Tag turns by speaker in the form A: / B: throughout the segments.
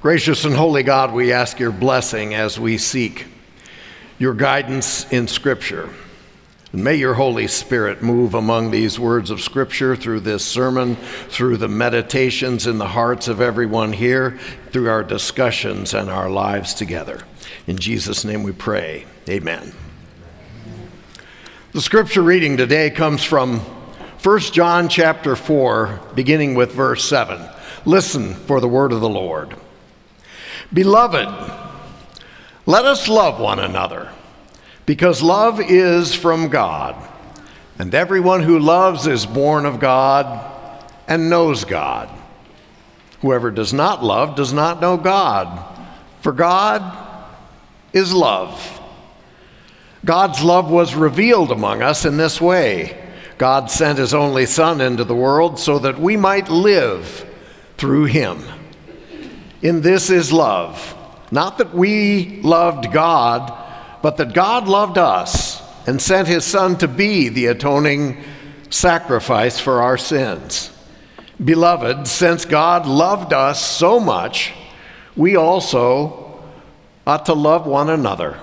A: Gracious and holy God, we ask your blessing as we seek your guidance in Scripture. And may your Holy Spirit move among these words of Scripture through this sermon, through the meditations in the hearts of everyone here, through our discussions and our lives together. In Jesus' name we pray. Amen. The scripture reading today comes from 1 John chapter 4, beginning with verse 7. Listen for the word of the Lord. Beloved, let us love one another because love is from God. And everyone who loves is born of God and knows God. Whoever does not love does not know God, for God is love. God's love was revealed among us in this way God sent his only Son into the world so that we might live through him. In this is love, not that we loved God but that God loved us and sent his Son to be the atoning sacrifice for our sins. Beloved, since God loved us so much, we also ought to love one another.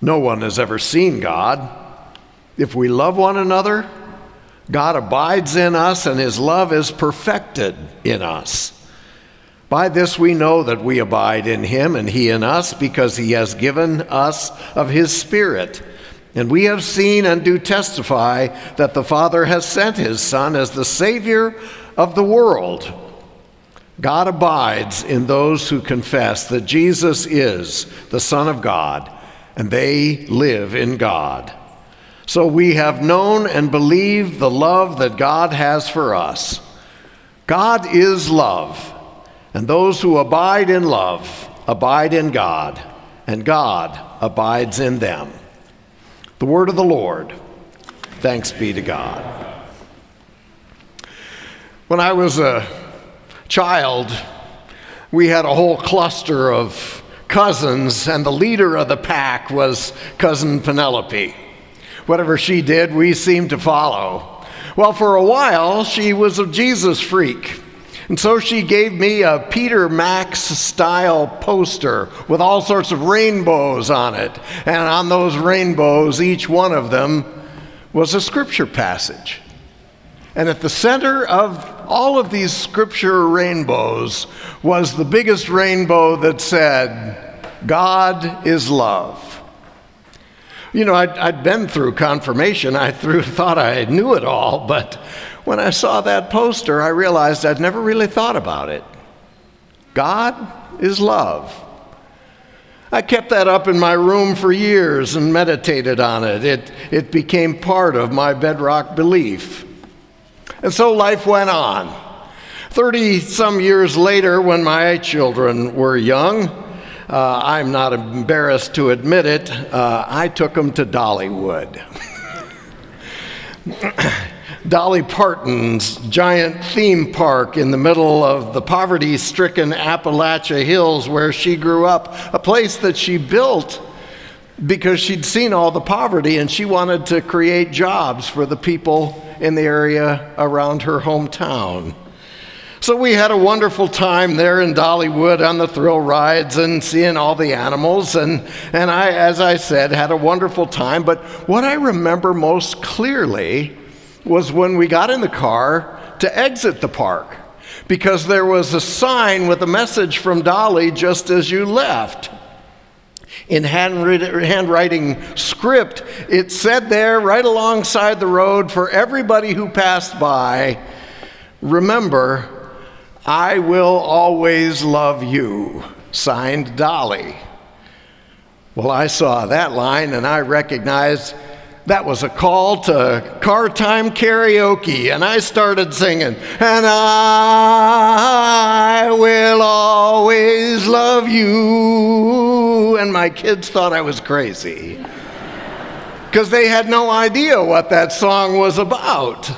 A: No one has ever seen God. If we love one another, God abides in us and his love is perfected in us. By this we know that we abide in him and he in us, because he has given us of his Spirit. And we have seen and do testify that the Father has sent his Son as the Savior of the world. God abides in those who confess that Jesus is the Son of God, and they live in God. So we have known and believed the love that God has for us. God is love. And those who abide in love abide in God, and God abides in them. The word of the Lord. Thanks be to God. When I was a child, we had a whole cluster of cousins, and the leader of the pack was Cousin Penelope. Whatever she did, we seemed to follow. Well, for a while, she was a Jesus freak. And so she gave me a Peter Max style poster with all sorts of rainbows on it. And on those rainbows, each one of them was a scripture passage. And at the center of all of these scripture rainbows was the biggest rainbow that said, God is love. You know, I'd, I'd been through confirmation. I thought I knew it all, but when I saw that poster, I realized I'd never really thought about it. God is love. I kept that up in my room for years and meditated on it. It, it became part of my bedrock belief. And so life went on. 30 some years later, when my children were young, uh, I'm not embarrassed to admit it, uh, I took them to Dollywood. Dolly Parton's giant theme park in the middle of the poverty stricken Appalachia Hills where she grew up, a place that she built because she'd seen all the poverty and she wanted to create jobs for the people in the area around her hometown. So we had a wonderful time there in Dollywood on the thrill rides and seeing all the animals. And, and I, as I said, had a wonderful time. But what I remember most clearly was when we got in the car to exit the park because there was a sign with a message from Dolly just as you left. In handwriting script, it said there right alongside the road for everybody who passed by remember, I will always love you. Signed Dolly. Well, I saw that line and I recognized that was a call to car time karaoke, and I started singing, and I will always love you. And my kids thought I was crazy because they had no idea what that song was about.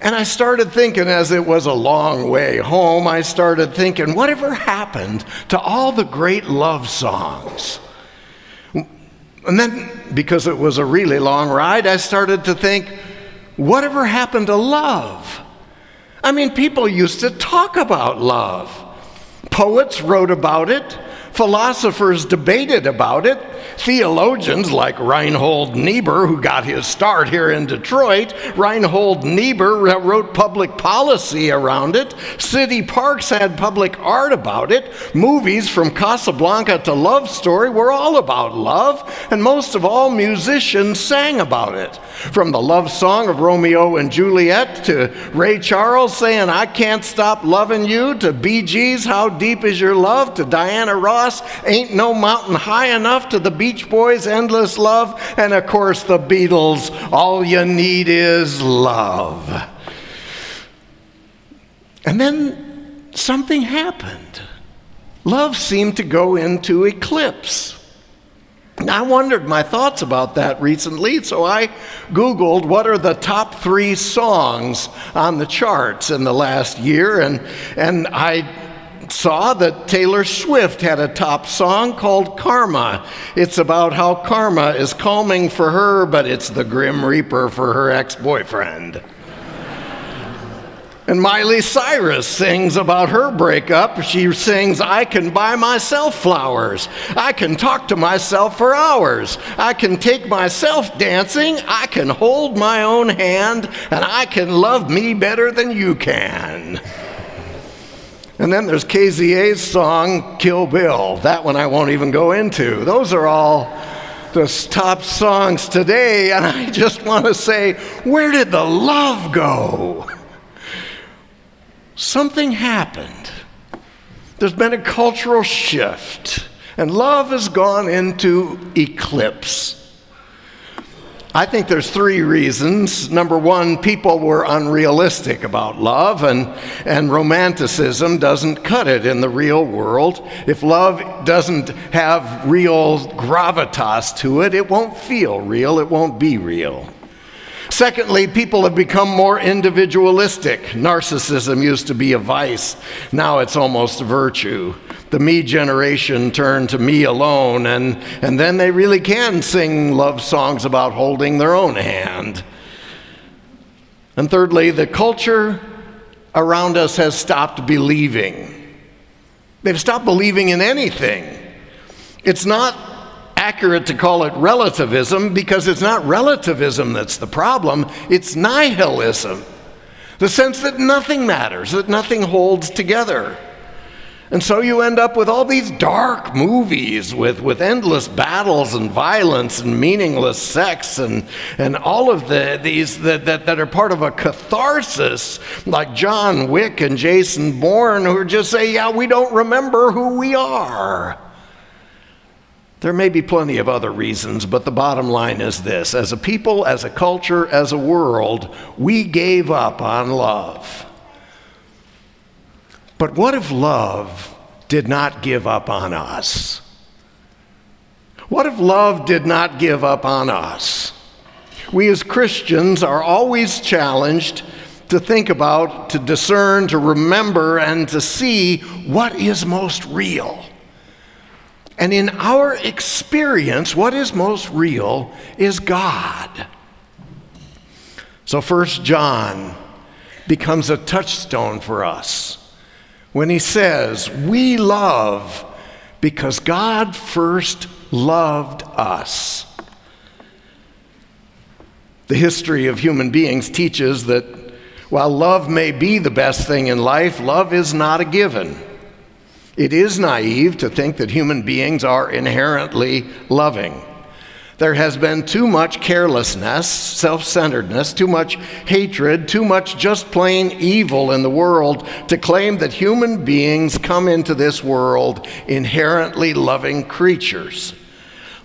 A: And I started thinking, as it was a long way home, I started thinking, whatever happened to all the great love songs? And then, because it was a really long ride, I started to think, whatever happened to love? I mean, people used to talk about love. Poets wrote about it. Philosophers debated about it. Theologians like Reinhold Niebuhr, who got his start here in Detroit, Reinhold Niebuhr wrote public policy around it. City parks had public art about it. Movies from Casablanca to Love Story were all about love, and most of all, musicians sang about it. From the love song of Romeo and Juliet to Ray Charles saying, I can't stop loving you, to Bee Gees, How Deep Is Your Love, to Diana Ross, Ain't No Mountain High Enough, to the Beach Boys, Endless Love, and of course the Beatles, All You Need Is Love. And then something happened. Love seemed to go into eclipse. I wondered my thoughts about that recently, so I Googled what are the top three songs on the charts in the last year, and, and I saw that Taylor Swift had a top song called Karma. It's about how karma is calming for her, but it's the Grim Reaper for her ex boyfriend. And Miley Cyrus sings about her breakup. She sings, I can buy myself flowers. I can talk to myself for hours. I can take myself dancing. I can hold my own hand. And I can love me better than you can. And then there's SZA's song, Kill Bill. That one I won't even go into. Those are all the top songs today. And I just want to say, where did the love go? something happened. There's been a cultural shift, and love has gone into eclipse. I think there's three reasons. Number one, people were unrealistic about love, and, and romanticism doesn't cut it in the real world. If love doesn't have real gravitas to it, it won't feel real, it won't be real. Secondly, people have become more individualistic. Narcissism used to be a vice, now it's almost a virtue. The me generation turned to me alone, and, and then they really can sing love songs about holding their own hand. And thirdly, the culture around us has stopped believing. They've stopped believing in anything. It's not accurate to call it relativism because it's not relativism that's the problem, it's nihilism. The sense that nothing matters, that nothing holds together. And so you end up with all these dark movies with, with endless battles and violence and meaningless sex and, and all of the, these that, that, that are part of a catharsis, like John Wick and Jason Bourne, who just say, Yeah, we don't remember who we are. There may be plenty of other reasons, but the bottom line is this as a people, as a culture, as a world, we gave up on love. But what if love did not give up on us? What if love did not give up on us? We as Christians are always challenged to think about, to discern, to remember, and to see what is most real. And in our experience, what is most real is God. So, First John becomes a touchstone for us when he says, We love because God first loved us. The history of human beings teaches that while love may be the best thing in life, love is not a given. It is naive to think that human beings are inherently loving. There has been too much carelessness, self centeredness, too much hatred, too much just plain evil in the world to claim that human beings come into this world inherently loving creatures.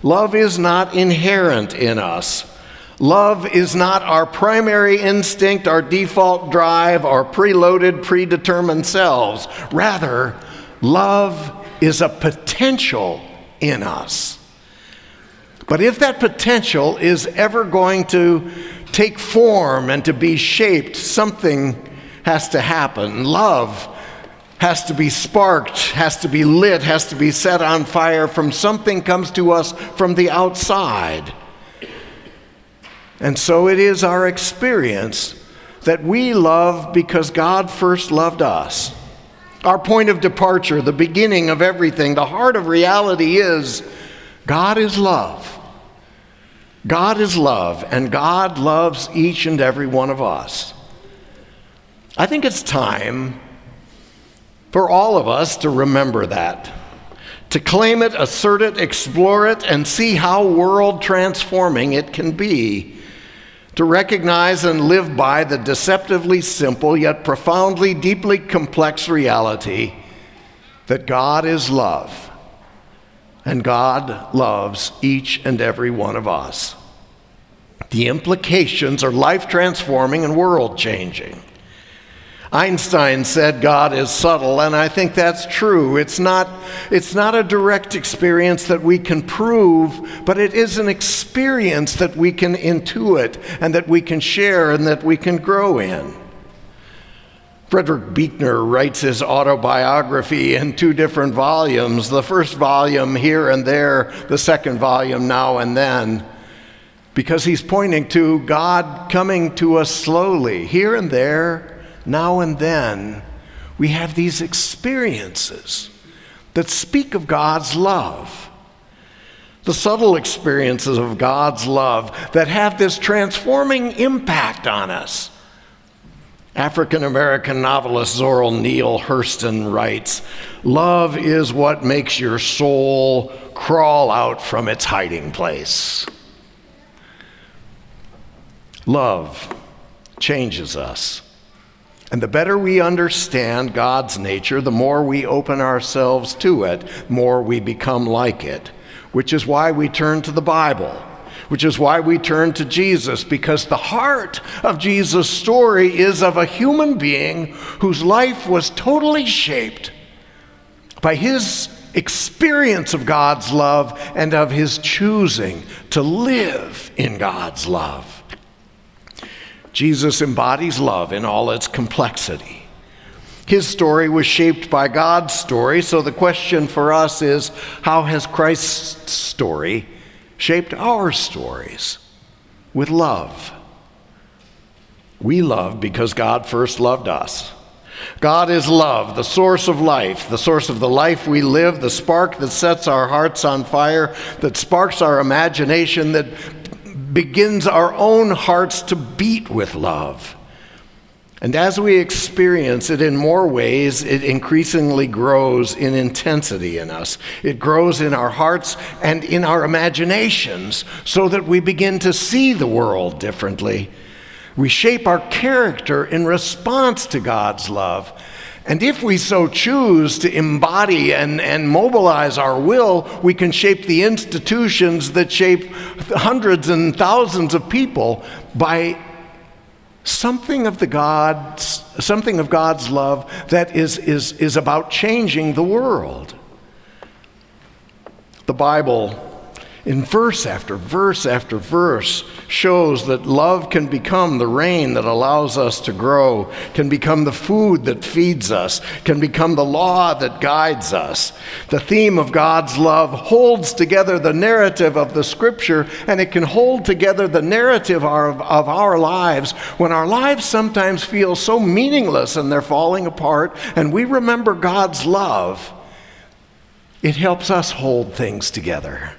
A: Love is not inherent in us. Love is not our primary instinct, our default drive, our preloaded, predetermined selves. Rather, Love is a potential in us. But if that potential is ever going to take form and to be shaped, something has to happen. Love has to be sparked, has to be lit, has to be set on fire from something comes to us from the outside. And so it is our experience that we love because God first loved us. Our point of departure, the beginning of everything, the heart of reality is God is love. God is love, and God loves each and every one of us. I think it's time for all of us to remember that, to claim it, assert it, explore it, and see how world transforming it can be to recognize and live by the deceptively simple yet profoundly, deeply complex reality that God is love and God loves each and every one of us. The implications are life transforming and world changing. Einstein said God is subtle, and I think that's true. It's not, it's not a direct experience that we can prove, but it is an experience that we can intuit and that we can share and that we can grow in. Frederick Buechner writes his autobiography in two different volumes. The first volume, Here and There, the second volume, Now and Then, because he's pointing to God coming to us slowly, here and there now and then we have these experiences that speak of God's love. The subtle experiences of God's love that have this transforming impact on us. African American novelist Zora Neale Hurston writes Love is what makes your soul crawl out from its hiding place. Love changes us. And the better we understand God's nature, the more we open ourselves to it, more we become like it, which is why we turn to the Bible, which is why we turn to Jesus, because the heart of Jesus' story is of a human being whose life was totally shaped by his experience of God's love and of his choosing to live in God's love. Jesus embodies love in all its complexity. His story was shaped by God's story, so the question for us is how has Christ's story shaped our stories? With love. We love because God first loved us. God is love, the source of life, the source of the life we live, the spark that sets our hearts on fire, that sparks our imagination, that begins our own hearts to beat with love. And as we experience it in more ways, it increasingly grows in intensity in us. It grows in our hearts and in our imaginations so that we begin to see the world differently. We shape our character in response to God's love and if we so choose to embody and, and mobilize our will, we can shape the institutions that shape hundreds and thousands of people by something of the God's, something of God's love that is, is, is about changing the world. The Bible in verse after verse after verse shows that love can become the rain that allows us to grow, can become the food that feeds us, can become the law that guides us. The theme of God's love holds together the narrative of the scripture, and it can hold together the narrative of, of our lives when our lives sometimes feel so meaningless and they're falling apart, and we remember God's love. It helps us hold things together.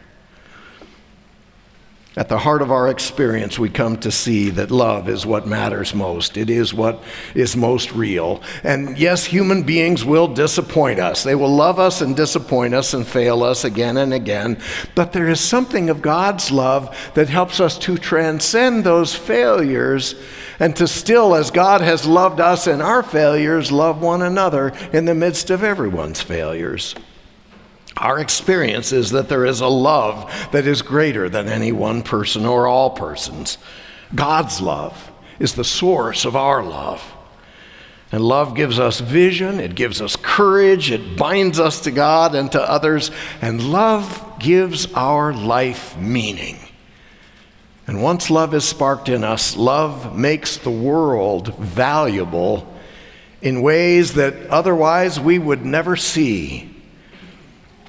A: At the heart of our experience, we come to see that love is what matters most. It is what is most real. And yes, human beings will disappoint us. They will love us and disappoint us and fail us again and again. But there is something of God's love that helps us to transcend those failures and to still, as God has loved us in our failures, love one another in the midst of everyone's failures. Our experience is that there is a love that is greater than any one person or all persons. God's love is the source of our love. And love gives us vision, it gives us courage, it binds us to God and to others, and love gives our life meaning. And once love is sparked in us, love makes the world valuable in ways that otherwise we would never see.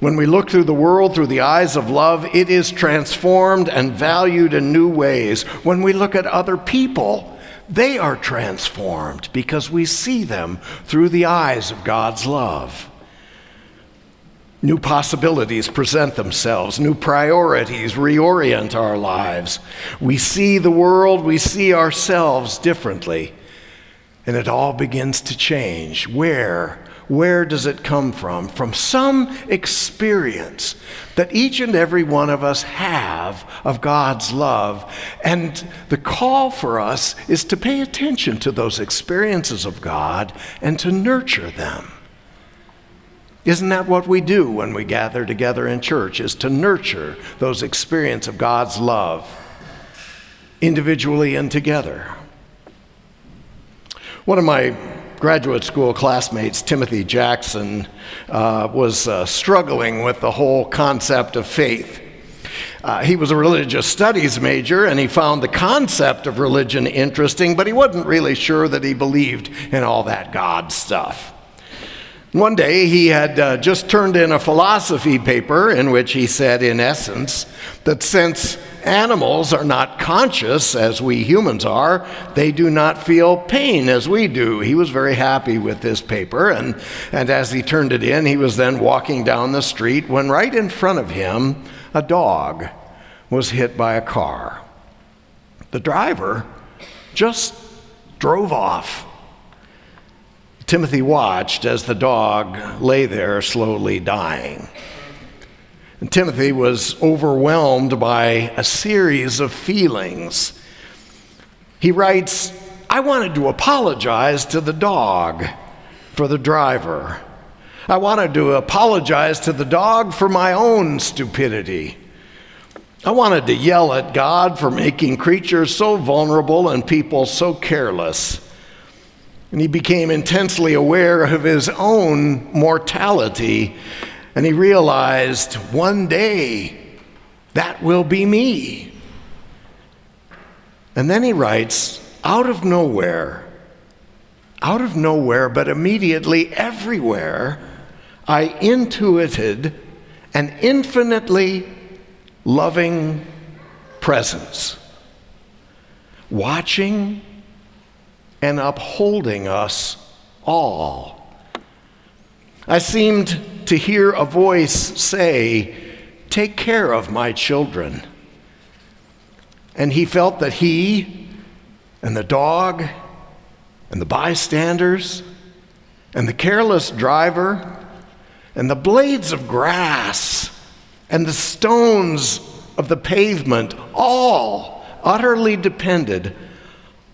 A: When we look through the world through the eyes of love, it is transformed and valued in new ways. When we look at other people, they are transformed because we see them through the eyes of God's love. New possibilities present themselves, new priorities reorient our lives. We see the world, we see ourselves differently, and it all begins to change. Where? Where does it come from? From some experience that each and every one of us have of God's love. And the call for us is to pay attention to those experiences of God and to nurture them. Isn't that what we do when we gather together in church is to nurture those experiences of God's love individually and together? One of my graduate school classmates, Timothy Jackson, uh, was uh, struggling with the whole concept of faith. Uh, he was a religious studies major and he found the concept of religion interesting, but he wasn't really sure that he believed in all that God stuff. One day he had uh, just turned in a philosophy paper in which he said, in essence, that since animals are not conscious as we humans are, they do not feel pain as we do. He was very happy with this paper, and, and as he turned it in, he was then walking down the street when right in front of him, a dog was hit by a car. The driver just drove off. Timothy watched as the dog lay there slowly dying. And Timothy was overwhelmed by a series of feelings. He writes, I wanted to apologize to the dog for the driver. I wanted to apologize to the dog for my own stupidity. I wanted to yell at God for making creatures so vulnerable and people so careless and he became intensely aware of his own mortality. And he realized one day that will be me. And then he writes, out of nowhere, out of nowhere, but immediately everywhere, I intuited an infinitely loving presence, watching and upholding us all. I seemed to hear a voice say, Take care of my children. And he felt that he and the dog and the bystanders and the careless driver and the blades of grass and the stones of the pavement all utterly depended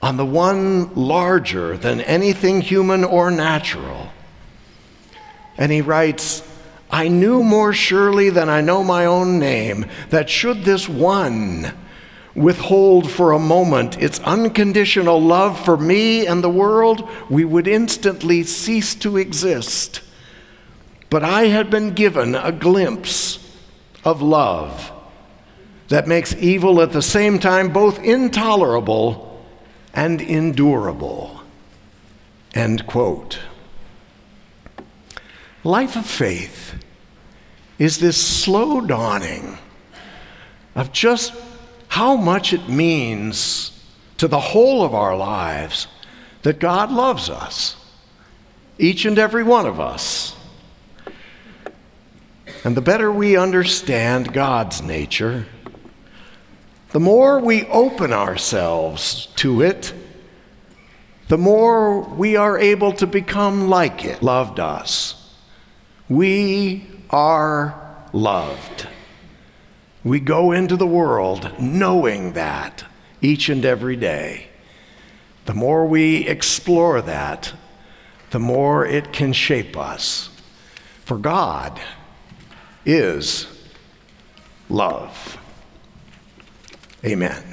A: on the one larger than anything human or natural. And he writes, I knew more surely than I know my own name that should this one withhold for a moment its unconditional love for me and the world, we would instantly cease to exist. But I had been given a glimpse of love that makes evil at the same time both intolerable and endurable. End quote. Life of faith is this slow dawning of just how much it means to the whole of our lives that God loves us, each and every one of us. And the better we understand God's nature, the more we open ourselves to it, the more we are able to become like it. Loved us. We are loved. We go into the world knowing that each and every day. The more we explore that, the more it can shape us. For God is love. Amen.